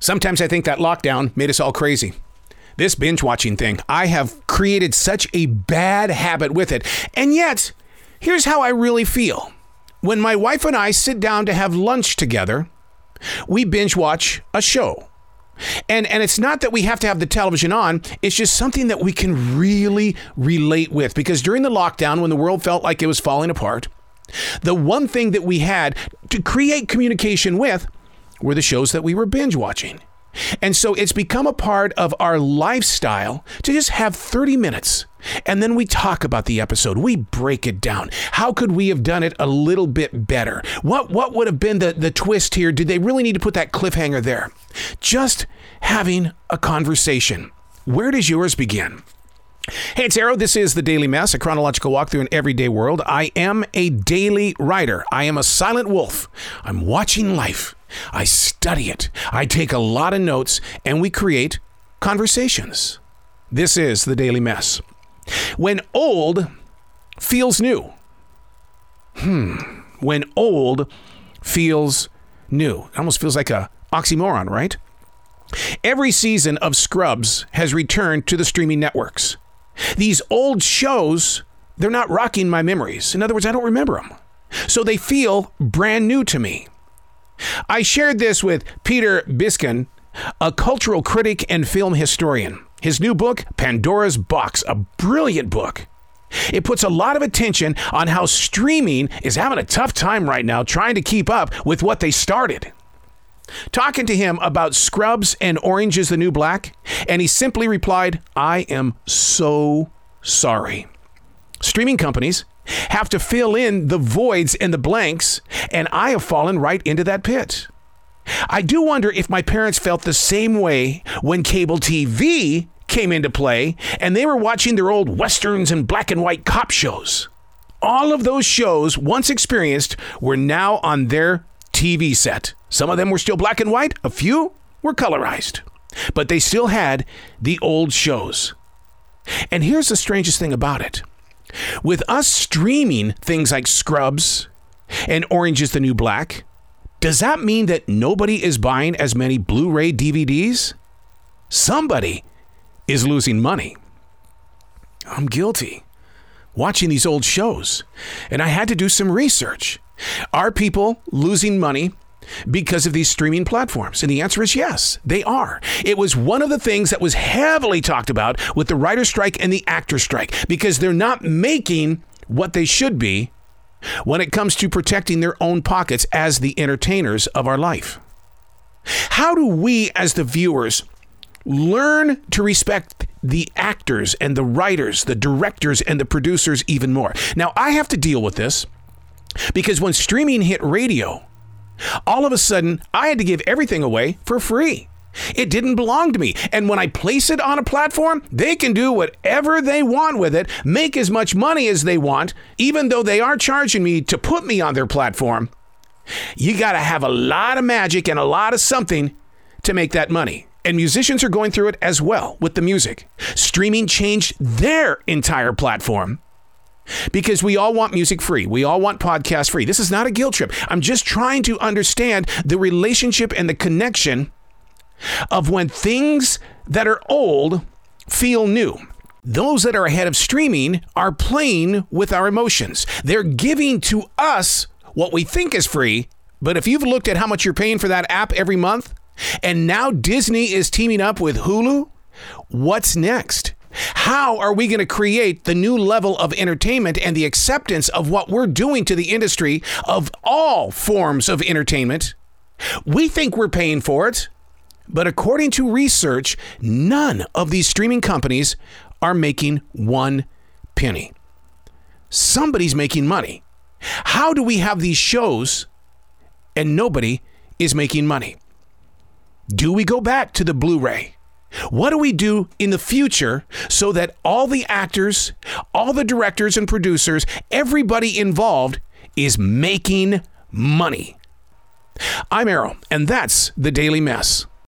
Sometimes I think that lockdown made us all crazy. This binge watching thing, I have created such a bad habit with it. And yet, here's how I really feel. When my wife and I sit down to have lunch together, we binge watch a show. And and it's not that we have to have the television on, it's just something that we can really relate with because during the lockdown when the world felt like it was falling apart, the one thing that we had to create communication with were the shows that we were binge watching. And so it's become a part of our lifestyle to just have 30 minutes and then we talk about the episode. We break it down. How could we have done it a little bit better? What what would have been the, the twist here? Did they really need to put that cliffhanger there? Just having a conversation. Where does yours begin? Hey, it's Arroe. This is the Daily Mess, a chronological walkthrough in everyday world. I am a daily writer. I am a silent wolf. I'm watching life. I study it. I take a lot of notes, and we create conversations. This is the Daily Mess. When old feels new. Hmm. When old feels new. It almost feels like a oxymoron, right? Every season of Scrubs has returned to the streaming networks. These old shows, they're not rocking my memories. In other words, I don't remember them. So they feel brand new to me. I shared this with Peter Biskind, a cultural critic and film historian. His new book, Pandora's Box, a brilliant book. It puts a lot of attention on how streaming is having a tough time right now trying to keep up with what they started. Talking to him about Scrubs and Orange is the New Black, and he simply replied, I am so sorry. Streaming companies have to fill in the voids and the blanks, and I have fallen right into that pit. I do wonder if my parents felt the same way when cable TV came into play and they were watching their old westerns and black and white cop shows. All of those shows, once experienced, were now on their TV set. Some of them were still black and white, a few were colorized, but they still had the old shows. And here's the strangest thing about it with us streaming things like Scrubs and Orange is the New Black, does that mean that nobody is buying as many Blu ray DVDs? Somebody is losing money. I'm guilty watching these old shows, and I had to do some research. Are people losing money because of these streaming platforms? And the answer is yes, they are. It was one of the things that was heavily talked about with the writer strike and the actor strike because they're not making what they should be when it comes to protecting their own pockets as the entertainers of our life. How do we, as the viewers, learn to respect the actors and the writers, the directors and the producers even more? Now, I have to deal with this because when streaming hit radio, all of a sudden I had to give everything away for free. It didn't belong to me. And when I place it on a platform, they can do whatever they want with it, make as much money as they want, even though they are charging me to put me on their platform. You got to have a lot of magic and a lot of something to make that money. And musicians are going through it as well with the music. Streaming changed their entire platform because we all want music free. We all want podcast free. This is not a guilt trip. I'm just trying to understand the relationship and the connection of when things that are old feel new. Those that are ahead of streaming are playing with our emotions. They're giving to us what we think is free. But if you've looked at how much you're paying for that app every month, and now Disney is teaming up with Hulu, what's next? How are we going to create the new level of entertainment and the acceptance of what we're doing to the industry of all forms of entertainment? We think we're paying for it. But according to research, none of these streaming companies are making one penny. Somebody's making money. How do we have these shows and nobody is making money? Do we go back to the Blu ray? What do we do in the future so that all the actors, all the directors and producers, everybody involved is making money? I'm Arroe, and that's the Daily Mess.